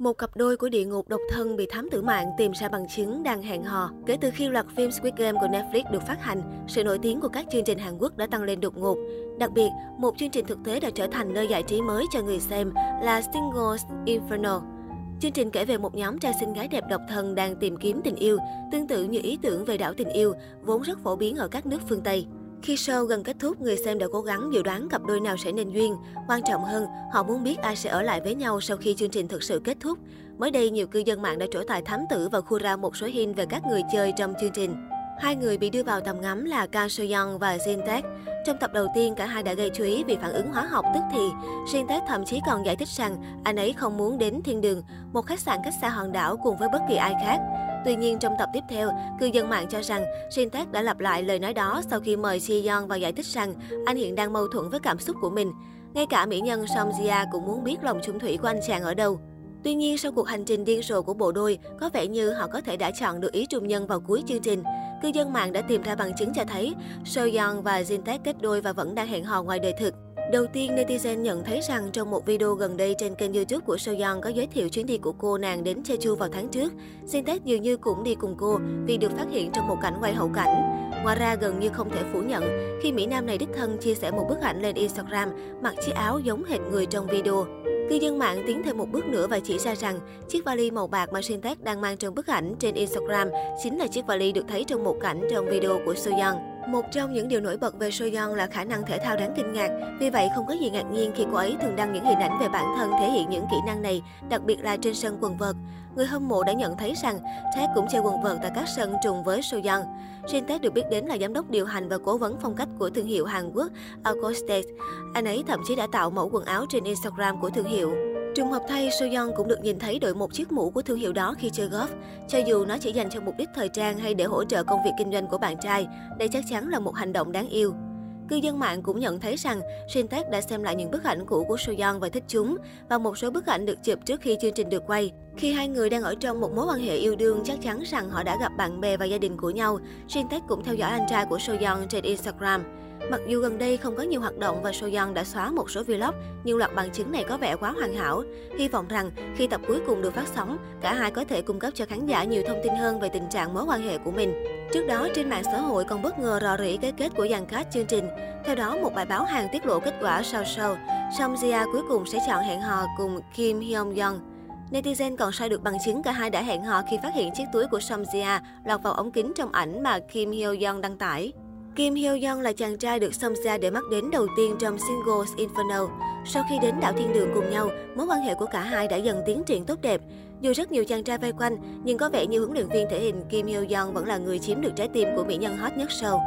Một cặp đôi của địa ngục độc thân bị thám tử mạng tìm ra bằng chứng đang hẹn hò. Kể từ khi loạt phim Squid Game của Netflix được phát hành, sự nổi tiếng của các chương trình Hàn Quốc đã tăng lên đột ngột. Đặc biệt, một chương trình thực tế đã trở thành nơi giải trí mới cho người xem là Singles Inferno. Chương trình kể về một nhóm trai xinh gái đẹp độc thân đang tìm kiếm tình yêu, tương tự như ý tưởng về đảo tình yêu, vốn rất phổ biến ở các nước phương Tây. Khi show gần kết thúc, người xem đã cố gắng dự đoán cặp đôi nào sẽ nên duyên. Quan trọng hơn, họ muốn biết ai sẽ ở lại với nhau sau khi chương trình thực sự kết thúc. Mới đây, nhiều cư dân mạng đã trổ tài thám tử và khu ra một số hint về các người chơi trong chương trình. Hai người bị đưa vào tầm ngắm là Kang Soo Young và Jin Taek. Trong tập đầu tiên, cả hai đã gây chú ý vì phản ứng hóa học tức thì. Jin Taek thậm chí còn giải thích rằng anh ấy không muốn đến thiên đường, một khách sạn cách xa hòn đảo cùng với bất kỳ ai khác. Tuy nhiên, trong tập tiếp theo, cư dân mạng cho rằng Shin Tae đã lặp lại lời nói đó sau khi mời Ji Yeon vào giải thích rằng anh hiện đang mâu thuẫn với cảm xúc của mình. Ngay cả mỹ nhân Song Jia cũng muốn biết lòng chung thủy của anh chàng ở đâu. Tuy nhiên, sau cuộc hành trình điên rồ của bộ đôi, có vẻ như họ có thể đã chọn được ý trung nhân vào cuối chương trình. Cư dân mạng đã tìm ra bằng chứng cho thấy So Yeon và Jin Tae kết đôi và vẫn đang hẹn hò ngoài đời thực. Đầu tiên, netizen nhận thấy rằng trong một video gần đây trên kênh youtube của Soyeon có giới thiệu chuyến đi của cô nàng đến Jeju vào tháng trước. Jin dường như cũng đi cùng cô vì được phát hiện trong một cảnh quay hậu cảnh. Ngoài ra, gần như không thể phủ nhận khi Mỹ Nam này đích thân chia sẻ một bức ảnh lên Instagram mặc chiếc áo giống hệt người trong video. Cư dân mạng tiến thêm một bước nữa và chỉ ra rằng chiếc vali màu bạc mà Shin Tae đang mang trong bức ảnh trên Instagram chính là chiếc vali được thấy trong một cảnh trong video của Soyeon. Một trong những điều nổi bật về Soyeon là khả năng thể thao đáng kinh ngạc. Vì vậy, không có gì ngạc nhiên khi cô ấy thường đăng những hình ảnh về bản thân thể hiện những kỹ năng này, đặc biệt là trên sân quần vợt. Người hâm mộ đã nhận thấy rằng Ted cũng chơi quần vợt tại các sân trùng với Soyeon. Shin Ted được biết đến là giám đốc điều hành và cố vấn phong cách của thương hiệu Hàn Quốc Acoustic. Anh ấy thậm chí đã tạo mẫu quần áo trên Instagram của thương hiệu. Trùng hợp thay, Soyeon cũng được nhìn thấy đội một chiếc mũ của thương hiệu đó khi chơi golf. Cho dù nó chỉ dành cho mục đích thời trang hay để hỗ trợ công việc kinh doanh của bạn trai, đây chắc chắn là một hành động đáng yêu. Cư dân mạng cũng nhận thấy rằng Shintek đã xem lại những bức ảnh cũ của Soyeon và thích chúng, và một số bức ảnh được chụp trước khi chương trình được quay. Khi hai người đang ở trong một mối quan hệ yêu đương, chắc chắn rằng họ đã gặp bạn bè và gia đình của nhau. Shintek cũng theo dõi anh trai của Soyeon trên Instagram. Mặc dù gần đây không có nhiều hoạt động và Soyeon đã xóa một số vlog, nhưng loạt bằng chứng này có vẻ quá hoàn hảo. Hy vọng rằng khi tập cuối cùng được phát sóng, cả hai có thể cung cấp cho khán giả nhiều thông tin hơn về tình trạng mối quan hệ của mình. Trước đó, trên mạng xã hội còn bất ngờ rò rỉ cái kết của dàn cast chương trình. Theo đó, một bài báo hàng tiết lộ kết quả sau show. Song Jia cuối cùng sẽ chọn hẹn hò cùng Kim Hyun Young. Netizen còn sai được bằng chứng cả hai đã hẹn hò khi phát hiện chiếc túi của Song Jia lọt vào ống kính trong ảnh mà Kim Hyo Young đăng tải. Kim Hyo Young là chàng trai được Song Jia để mắt đến đầu tiên trong Singles Inferno. Sau khi đến đảo thiên đường cùng nhau, mối quan hệ của cả hai đã dần tiến triển tốt đẹp. Dù rất nhiều chàng trai vây quanh, nhưng có vẻ như huấn luyện viên thể hình Kim Hyo Young vẫn là người chiếm được trái tim của mỹ nhân hot nhất show.